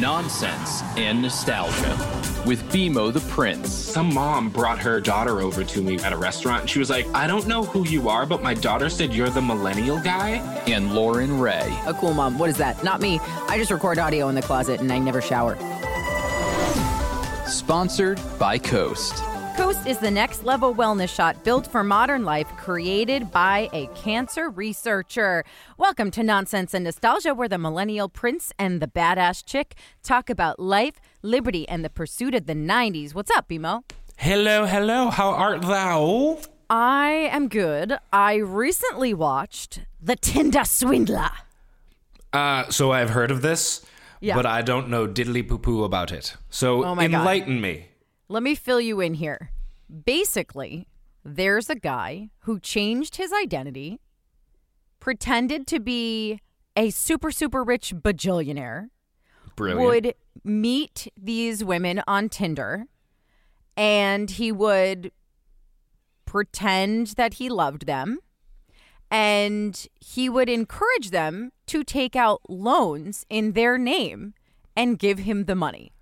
nonsense, and nostalgia with BMO the Prince. Some mom brought her daughter over to me at a restaurant and she was like, I don't know who you are, but my daughter said you're the millennial guy. And Loren Raye. A cool mom. What is that? Not me. I just record audio in the closet and I never shower. Sponsored by Coast. Coast is the next level wellness shot built for modern life, created by a cancer researcher. Welcome to Nonsense and Nostalgia, where the millennial prince and the badass chick talk about life, liberty, and the pursuit of the 90s. What's up, BMO? Hello, hello, how art thou? I am good. I recently watched The Tinder Swindler. Uh, so I've heard of this, Yeah. but I don't know diddly poo poo about it. So Oh my God. enlighten me. Let me fill you in here. Basically, there's a guy who changed his identity, pretended to be a super, super rich bajillionaire, Brilliant. would meet these women on Tinder, and he would pretend that he loved them. And he would encourage them to take out loans in their name and give him the money.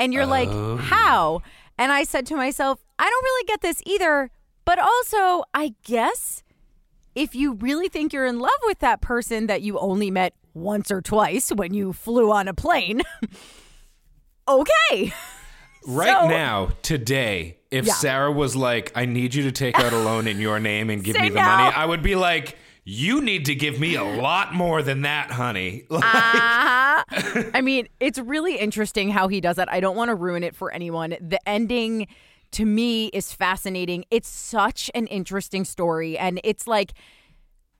And you're like, oh. how? And I said to myself, I don't really get this either. But also, I guess if you really think you're in love with that person that you only met once or twice when you flew on a plane, okay. right so- now, today, if Yeah. Sarah was like, I need you to take out a loan in your name and give Say me the no. money, I would be like, you need to give me a lot more than that, honey. Like, Uh-huh. I mean, it's really interesting how he does that. I don't want to ruin it for anyone. The ending to me is fascinating. It's such an interesting story and it's like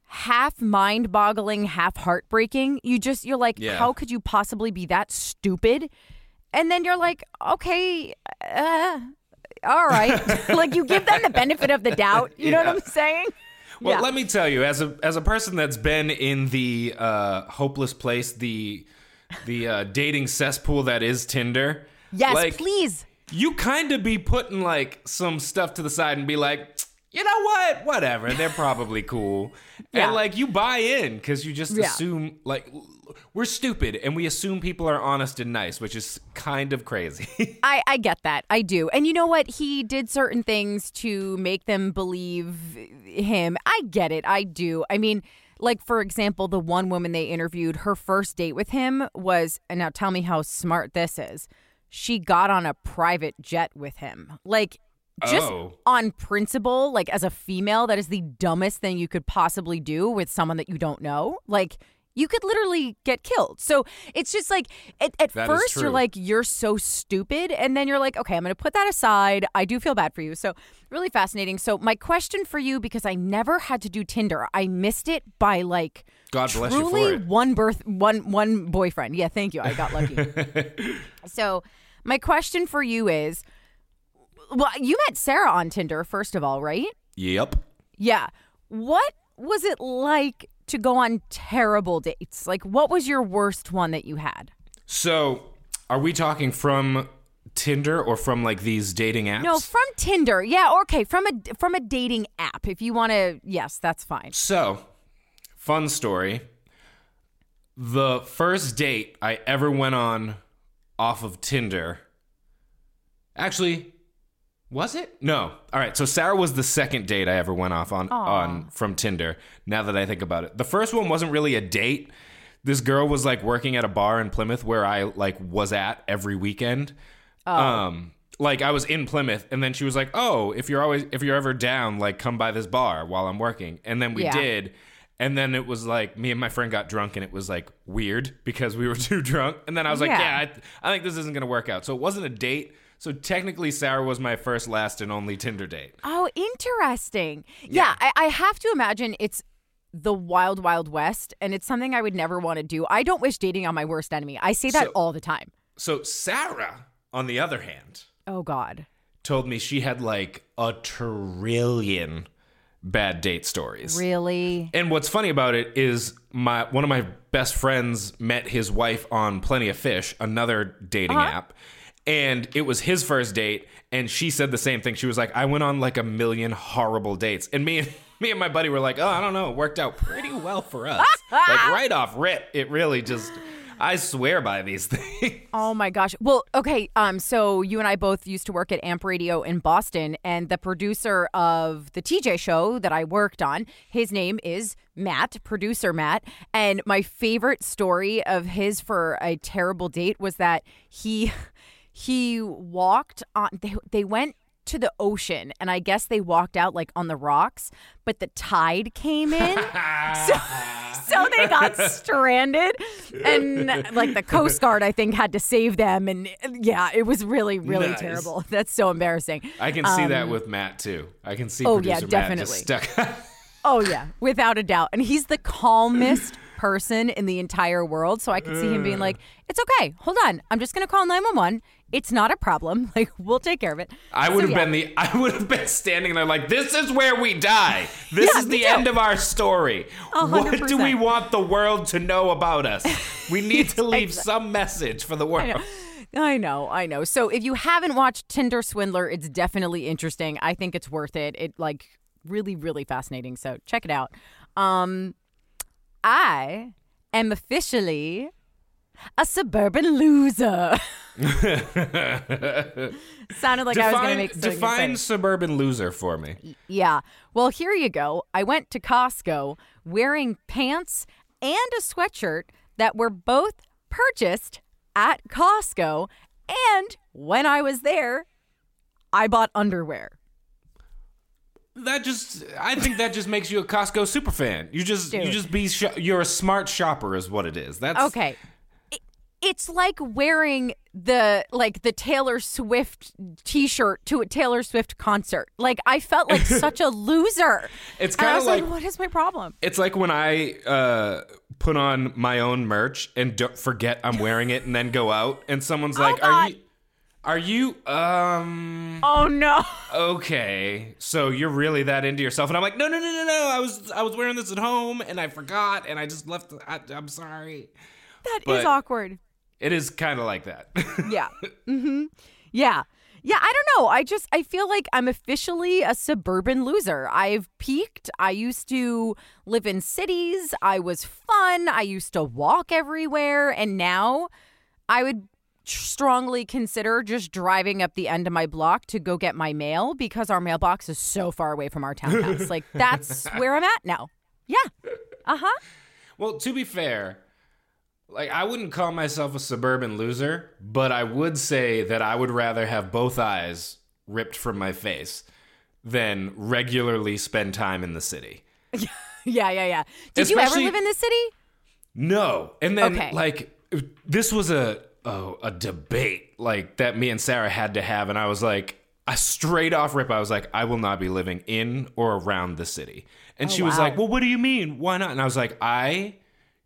half mind-boggling, half heartbreaking. You just you're like, Yeah. how could you possibly be that stupid? And then you're like, okay, uh, all right. like you give them the benefit of the doubt. You know what I'm saying? Well, Yeah. let me tell you, as a as a person that's been in the uh, hopeless place, the the uh, dating cesspool that is Tinder. Yes, like, please. You kind of be putting like some stuff to the side and be like, you know what, whatever. They're probably cool, Yeah. and like you buy in because you just Yeah. assume like we're stupid and we assume people are honest and nice, which is kind of crazy. I, I get that. I do. And you know what? He did certain things to make them believe him. I get it. I do. I mean, like, for example, the one woman they interviewed, her first date with him was, and now tell me how smart this is. She got on a private jet with him. Like, just Oh. on principle, like, as a female, that is the dumbest thing you could possibly do with someone that you don't know. Like, you could literally get killed. So it's just like, at, at first, you're like, you're so stupid. And then you're like, okay, I'm going to put that aside. I do feel bad for you. So, really fascinating. So, my question for you, because I never had to do Tinder, I missed it by like, God bless you for it. one birth, one one boyfriend. Yeah, thank you. I got lucky. so, my question for you is, well, you met Sarah on Tinder first of all, right? yep. Yeah. What was it like to go on terrible dates? Like, what was your worst one that you had? So, are we talking from Tinder or from like these dating apps? No, from Tinder. Yeah, okay, from a from a dating app. If you want to, yes, that's fine. So, fun story. The first date I ever went on off of Tinder. Actually, was it? No. All right. So Sarah was the second date I ever went off on on from Tinder. Now that I think about it, the first one wasn't really a date. This girl was like working at a bar in Plymouth where I like was at every weekend. Oh. Um, like I was in Plymouth, and then she was like, "Oh, if you're always if you're ever down, like come by this bar while I'm working." And then we Yeah. did. And then it was like me and my friend got drunk, and it was like weird because we were too drunk. And then I was like, Yeah. "Yeah, I, I think this isn't gonna work out." So it wasn't a date. So technically, Sarah was my first, last, and only Tinder date. Oh, interesting. Yeah, I, I have to imagine it's the wild, wild west, and it's something I would never want to do. I don't wish dating on my worst enemy. I say that So- all the time. So Sarah, on the other hand, Oh God. told me she had like a trillion bad date stories. Really? And what's funny about it is my one of my best friends met his wife on Plenty of Fish, another dating uh-huh. app. And it was his first date, and she said the same thing. She was like, "I went on like a million horrible dates," and me and me and my buddy were like, "Oh, I don't know, it worked out pretty well for us." like right off rip, it really just. I swear by these things. Oh my gosh. Well, okay. Um, so you and I both used to work at Amp Radio in Boston, and the producer of the TJ show that I worked on, his name is Matt, producer Matt. And my favorite story of his for a terrible date was that he he walked on they they went to the ocean and I guess they walked out like on the rocks, but the tide came in. so, so they got stranded and like the Coast Guard I think had to save them and yeah, it was really really Nice. terrible. That's so embarrassing. I can see that with Matt too. I can see Um, oh, producer yeah, Matt definitely. just stuck. Oh yeah, without a doubt. And he's the calmest person in the entire world, so I could see him being like, "It's okay. Hold on. I'm just going to call 911. It's not a problem. Like we'll take care of it." I would So, have yeah. been the I would have been standing there like this is where we die. This Yeah, is the end of our story. A hundred What do we want the world to know about us? We need to leave Exact- some message for the world. I know, I know. So if you haven't watched Tinder Swindler, it's definitely interesting. I think it's worth it. It like really, really fascinating. So check it out. Um, I am officially a suburban loser. Sounded like I was going to make something define exciting. suburban loser for me. Yeah. Well, here you go. I went to Costco wearing pants and a sweatshirt that were both purchased at Costco. And when I was there, I bought underwear. That just I think that just makes you a Costco super fan. You just you just be sh- you're a smart shopper is what it is. That's Okay. It- It's like wearing the like the Taylor Swift t-shirt to a Taylor Swift concert. Like I felt like such a loser. It's kinda like, like- what is my problem? It's like when I uh, put on my own merch and don't forget I'm wearing it and then go out and someone's like, "Are you are you um Oh no. okay, so you're really that into yourself?" And I'm like, "No, no, no, no, no. I was I was wearing this at home and I forgot and I just left. I, I'm sorry." That is But- awkward. It is kind of like that. Yeah. hmm Yeah. Yeah, I don't know. I just I feel like I'm officially a suburban loser. I've peaked. I used to live in cities. I was fun. I used to walk everywhere, and now I would strongly consider just driving up the end of my block to go get my mail because our mailbox is so far away from our townhouse. like that's where I'm at now. Yeah. Uh-huh. Well, to be fair, like I wouldn't call myself a suburban loser, but I would say that I would rather have both eyes ripped from my face than regularly spend time in the city. Yeah, yeah, yeah. Did you ever live in the city? No. And then Okay. like this was a oh, a debate like that me and Sarah had to have and I was like I straight off rip I was like I will not be living in or around the city. And oh, she was wow. like, "Well, what do you mean? Why not?" And I was like, "I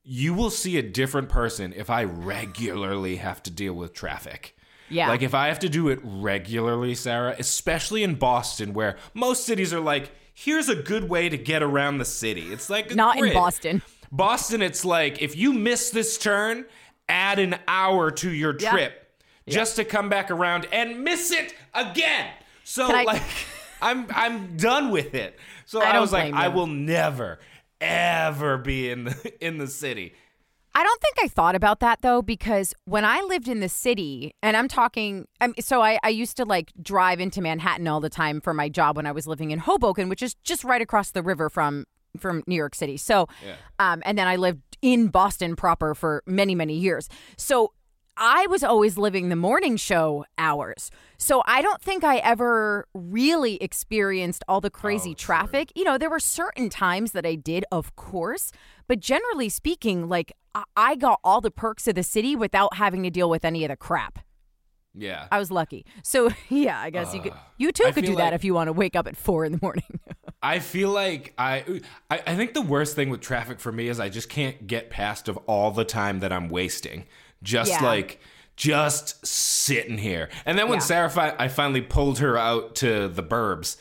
you will see a different person if I regularly have to deal with traffic." Yeah. Like if I have to do it regularly, Sarah, especially in Boston where most cities are like, here's a good way to get around the city. It's like a Not in. Boston. Boston, it's like if you miss this turn, add an hour to your Yeah. trip just to come back around and miss it again. So I- like I'm I'm done with it. So I I, was like, I you. will never, ever be in the in the city. I don't think I thought about that though, because when I lived in the city, and I'm talking, I'm, so I, I used to like drive into Manhattan all the time for my job when I was living in Hoboken, which is just right across the river from from New York City. So, um, and then I lived in Boston proper for many many years. So I was always living the morning show hours. So I don't think I ever really experienced all the crazy oh, traffic. You know, there were certain times that I did, of course, but generally speaking, like I- got all the perks of the city without having to deal with any of the crap. Yeah. I was lucky. So yeah, I guess you could uh, you too I could do feel that if you want to wake up at four in the morning. I feel like I, I I think the worst thing with traffic for me is I just can't get past of all the time that I'm wasting. Just Yeah. like just sitting here. And then when Yeah. Sarah fi- I finally pulled her out to the burbs.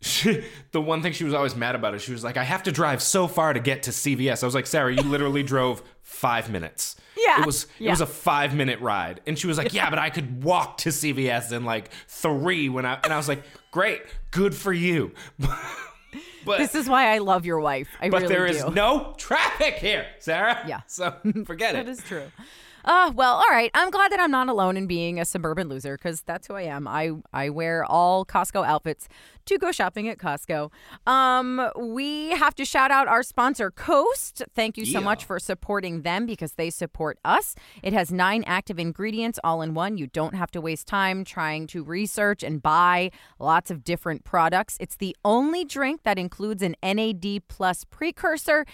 She, the one thing she was always mad about is she was like, I have to drive so far to get to CVS. I was like, Sarah, you literally drove five minutes. Yeah. It was it was a five minute ride. And she was like, Yeah, but I could walk to CVS in like three when I and I was like, Great, good for you. But This is why I love your wife. I but really there do. is no traffic here, Sarah. Yeah. So forget That it. is true. Uh, well, all right. I'm glad that I'm not alone in being a suburban loser because that's who I am. I, I wear all Costco outfits to go shopping at Costco. Um, we have to shout out our sponsor, Coast. Thank you so Yeah. much for supporting them because they support us. It has nine active ingredients all in one. You don't have to waste time trying to research and buy lots of different products. It's the only drink that includes an NAD plus precursor.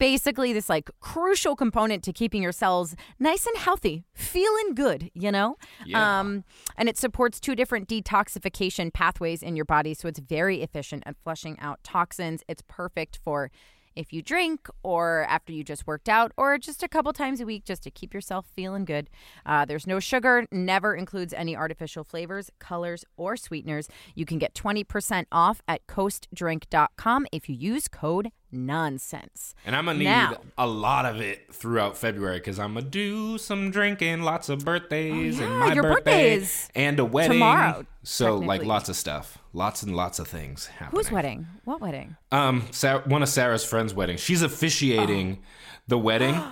Basically, this like crucial component to keeping your cells nice and healthy, feeling good, you know? Yeah. Um, and it supports two different detoxification pathways in your body. So it's very efficient at flushing out toxins. It's perfect for if you drink or after you just worked out or just a couple times a week just to keep yourself feeling good. Uh, there's no sugar, never includes any artificial flavors, colors, or sweeteners. You can get 20% off at coastdrink.com if you use code nonsense. And I'm gonna need Now- a lot of it throughout February because I'm gonna do some drinking, lots of birthdays, Oh, and my your birthday birthday is and a wedding tomorrow, So like lots of stuff, lots and lots of things happening. Whose wedding? What wedding? Um, Sa- one of Sarah's friends' wedding. She's officiating the wedding.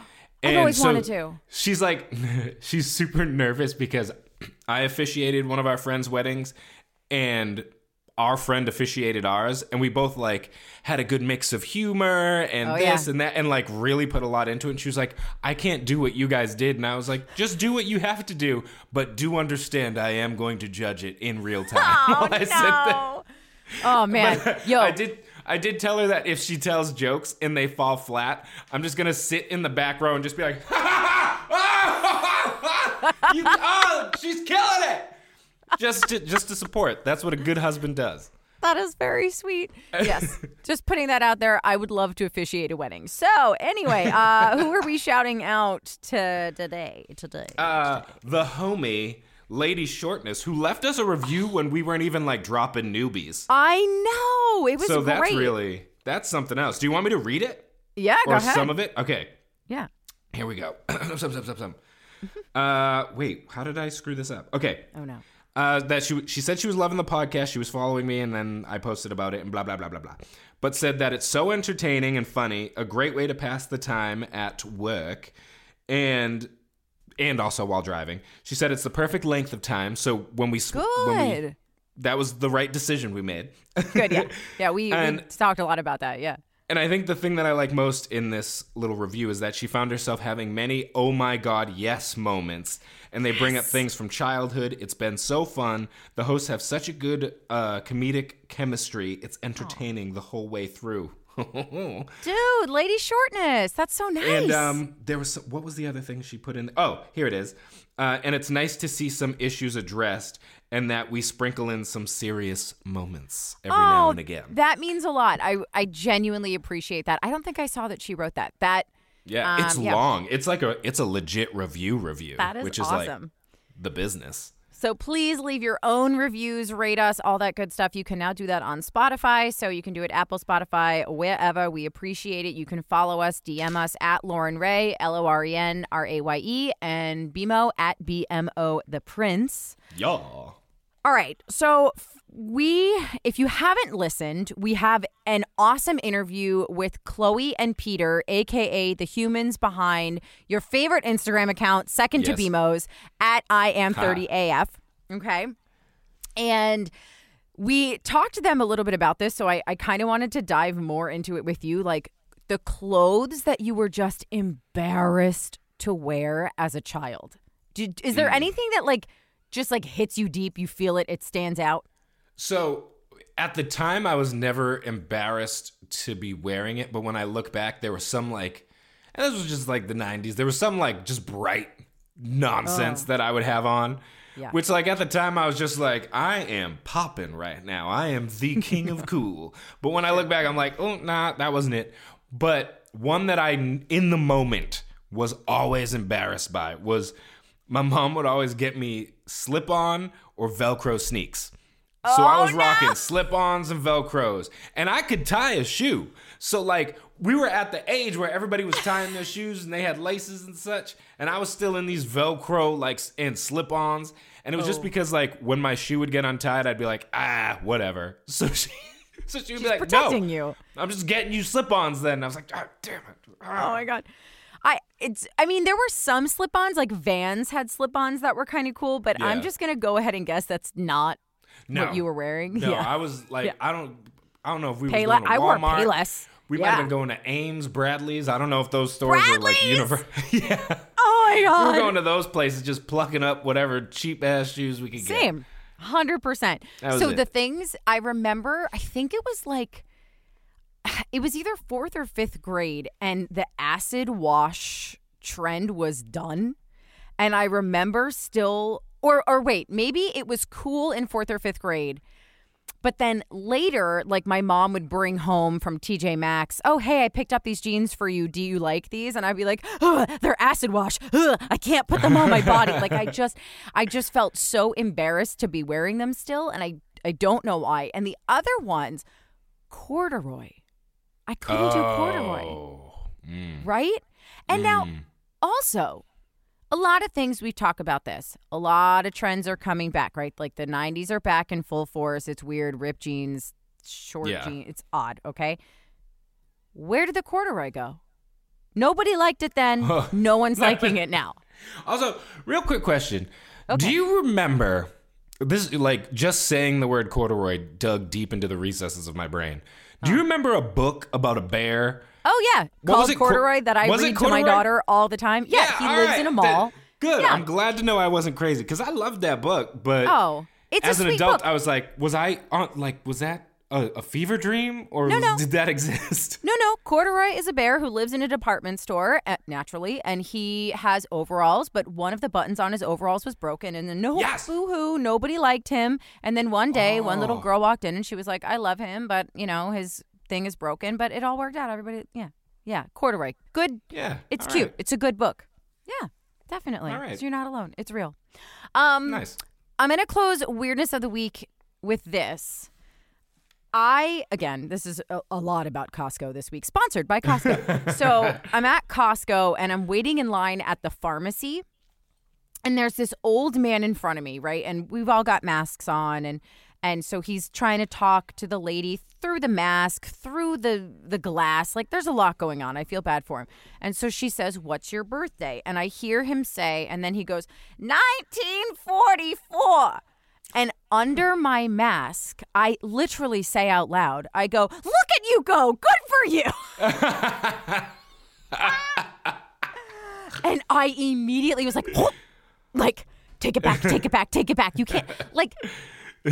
I've and always so wanted to. She's like, she's super nervous because I officiated one of our friends' weddings, and our friend officiated ours, and we both like had a good mix of humor and Oh, this yeah. and that, and like really put a lot into it. And she was like, I can't do what you guys did, and I was like, just do what you have to do, but do understand I am going to judge it in real time. Oh, I said that. no. Oh, man. Yo. I did. I did tell her that if she tells jokes and they fall flat, I'm just gonna sit in the back row and just be like, you, "Oh, she's killing it!" Just to, just to support. That's what a good husband does. That is very sweet. Yes. Just putting that out there. I would love to officiate a wedding. So, anyway, uh, who are we shouting out to today? Today. Uh, the homie, Lady Shortness, who left us a review when we weren't even like dropping newbies. I know. It was So great. that's really that's something else. Do you want me to read it Yeah, go ahead. or ahead. some of it? Okay. yeah. Here we go. some, some, some, some. Uh, wait, how did I screw this up? Okay. Oh, no. Uh, that she she said she was loving the podcast. She was following me, and then I posted about it and blah blah blah blah blah. But said that it's so entertaining and funny, a great way to pass the time at work, and and also while driving. She said it's the perfect length of time. So when we when we, Good. that was the right decision we made. Good. Yeah. Yeah. We, we talked a lot about that. Yeah. And I think the thing that I like most in this little review is that she found herself having many oh my god yes moments. And they bring up things from childhood. It's been so fun. The hosts have such a good uh, comedic chemistry. It's entertaining the whole way through. Dude, Lady Shortness. That's so nice. And um, there was what was the other thing she put in? Oh, here it is. Uh, and it's nice to see some issues addressed, and that we sprinkle in some serious moments every now and again. Oh, That means a lot. I, I genuinely appreciate that. I don't think I saw that she wrote that. That Yeah, it's Um, yeah. long. It's like a it's a legit review review, that is which is awesome. like the business. So please leave your own reviews, rate us, all that good stuff. You can now do that on Spotify. So you can do it Apple, Spotify, wherever. We appreciate it. You can follow us, DM us at Loren Raye, L O R E N R A Y E, and BMO at BMO the Prince. Y'all. All right. So we, if you haven't listened, we have an awesome interview with Chloe and Peter, aka the humans behind your favorite Instagram account, second Yes. to BMO's at I am 30AF. Okay. And we talked to them a little bit about this. So I, I kind of wanted to dive more into it with you. Like the clothes that you were just embarrassed to wear as a child. Did, is Mm. there anything that like just like hits you deep? You feel it, it stands out? So at the time, I was never embarrassed to be wearing it, but when I look back, there was some like, and this was just like the '90s. There was some like just bright nonsense oh. that I would have on. Yeah. Which, like, at the time, I was just like, I am popping right now. I am the king of cool. But when I look back, I'm like, oh, nah, that wasn't it. But one that I, in the moment, was always embarrassed by was my mom would always get me slip on or Velcro sneaks. So I Oh, was rocking slip ons and Velcros. And I could tie a shoe. So, like, we were at the age where everybody was tying their shoes and they had laces and such. And I was still in these Velcro, like, and slip ons. And it was just because, like, when my shoe would get untied, I'd be like, ah, whatever. So she. So she would She's be like, protecting no, you. I'm just getting you slip-ons. Then I was like, God damn it. Oh my god. I it's I mean there were some slip-ons like Vans had slip-ons that were kind of cool, but I'm just going to go ahead and guess that's not no. what you were wearing. No, yeah. I was like, Yeah. I don't, I don't know if we were going to I wore Walmart. Payless. We might have been going to Ames, Bradley's. I don't know if those stores were like universal. yeah, oh my god. we were going to those places, just plucking up whatever cheap ass shoes we could get. Same. 100%. So it. the things I remember, I think it was like it was either 4th or 5th grade and the acid wash trend was done. And I remember still or or wait, maybe it was cool in 4th or 5th grade. But then later, like my mom would bring home from TJ Maxx, oh, hey, I picked up these jeans for you. Do you like these? And I'd be like, they're acid wash. Ugh, I can't put them on my body. like I just, I just felt so embarrassed to be wearing them still. And I, I don't know why. And the other ones, corduroy. I couldn't do corduroy Oh. Mm. right? And now, also, a lot of things we talk about this. A lot of trends are coming back, right? Like the 90s are back in full force. It's weird, ripped jeans, short Yeah. jeans. It's odd, okay? Where did the corduroy go? Nobody liked it then. no one's liking it now. Also, real quick question: Do you remember this? Like just saying the word corduroy dug deep into the recesses of my brain. Do you remember a book about a bear? Oh, yeah. What was Called corduroy that I read to my daughter all the time. Yeah, he lives right. in a mall. good. Yeah. I'm glad to know I wasn't crazy because I loved that book. But Oh, it's as an adult, book. I was like, was I on? Like, was that a, a fever dream or No, no. did that exist? No, no. Corduroy is a bear who lives in a department store, uh, naturally, and he has overalls, but one of the buttons on his overalls was broken, and then no, Yes. boo hoo, nobody liked him. And then one day, one little Oh. girl walked in, and she was like, "I love him, but you know his thing is broken." But it all worked out. Everybody, yeah, yeah. Corduroy, good. Yeah, It's cute. right. It's a good book. Yeah, definitely. All right. So you're not alone. It's real. Um, Nice. I'm to close weirdness of the week with this. I again, this is a, a lot about Costco this week, sponsored by Costco. so I'm at Costco and I'm waiting in line at the pharmacy, and there's this old man in front of me, right? And we've all got masks on, and and so he's trying to talk to the lady through the mask, through the the glass. Like there's a lot going on. I feel bad for him. And so she says, "What's your birthday?" And I hear him say, and then he goes, "1944." And under my mask, I literally say out loud, I go, Look at you go. Good for you. and I immediately was like, like, take it back, take it back, take it back. You can't, like,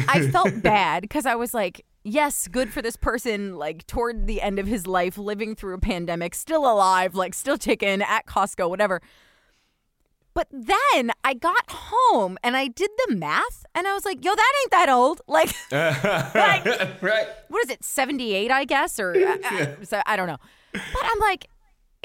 I felt bad because I was like, yes, good for this person, like, toward the end of his life, living through a pandemic, still alive, like, still ticking at Costco, whatever. But then I got home and I did the math and I was like, yo, that ain't that old. Like, like right. what is it, 78, I guess? Or uh, uh, so, I don't know. But I'm like,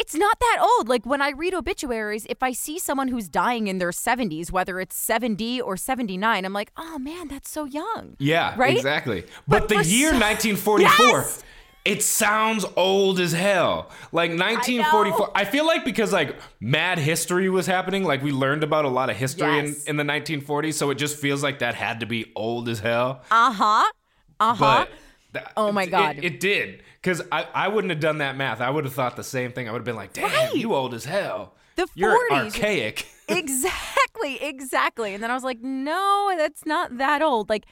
it's not that old. Like when I read obituaries, if I see someone who's dying in their 70s, whether it's 70 or 79, I'm like, oh man, that's so young. Yeah, Right? exactly. But, But the year so- 1944, Yes! it sounds old as hell. Like 1944. I, feel like because like mad history was happening, like we learned about a lot of history Yes. in, in the 1940s, so it just feels like that had to be old as hell. Uh huh. Uh huh. Th- Oh my it- God. It, did. Because I, I wouldn't have done that math. I would have thought the same thing. I would have been like, damn, Right. you old as hell. The You're 40s. archaic. exactly, exactly. And then I was like, no, that's not that old. Like,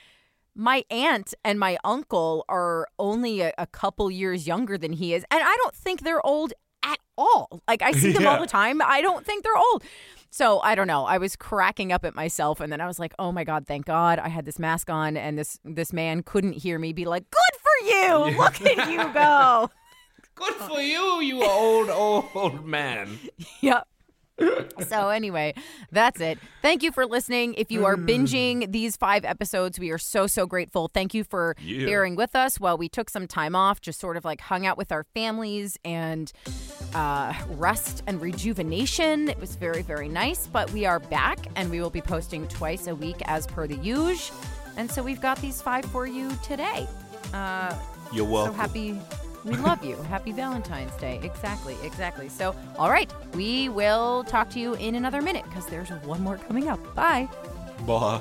my aunt and my uncle are only a, a couple years younger than he is. And I don't think they're old at all. Like, I see them all the time. I don't think they're old. So I don't know. I was cracking up at myself, and then I was like, "Oh my god, thank God I had this mask on, and this this man couldn't hear me be like, good you. Look at you go." Good for you, you old, old, old man. Yep. so anyway, that's it. Thank you for listening. If you are binging these five episodes, we are so so grateful. Thank you for Yeah. bearing with us while we took some time off, just sort of like hung out with our families and uh, rest and rejuvenation. It was very very nice. But we are back, and we will be posting twice a week as per the usual. And so we've got these five for you today. Uh, You're welcome. so happy. We love you. Happy Valentine's Day. Exactly, exactly. So, all right, we will talk to you in another minute because there's one more coming up. Bye. Bye.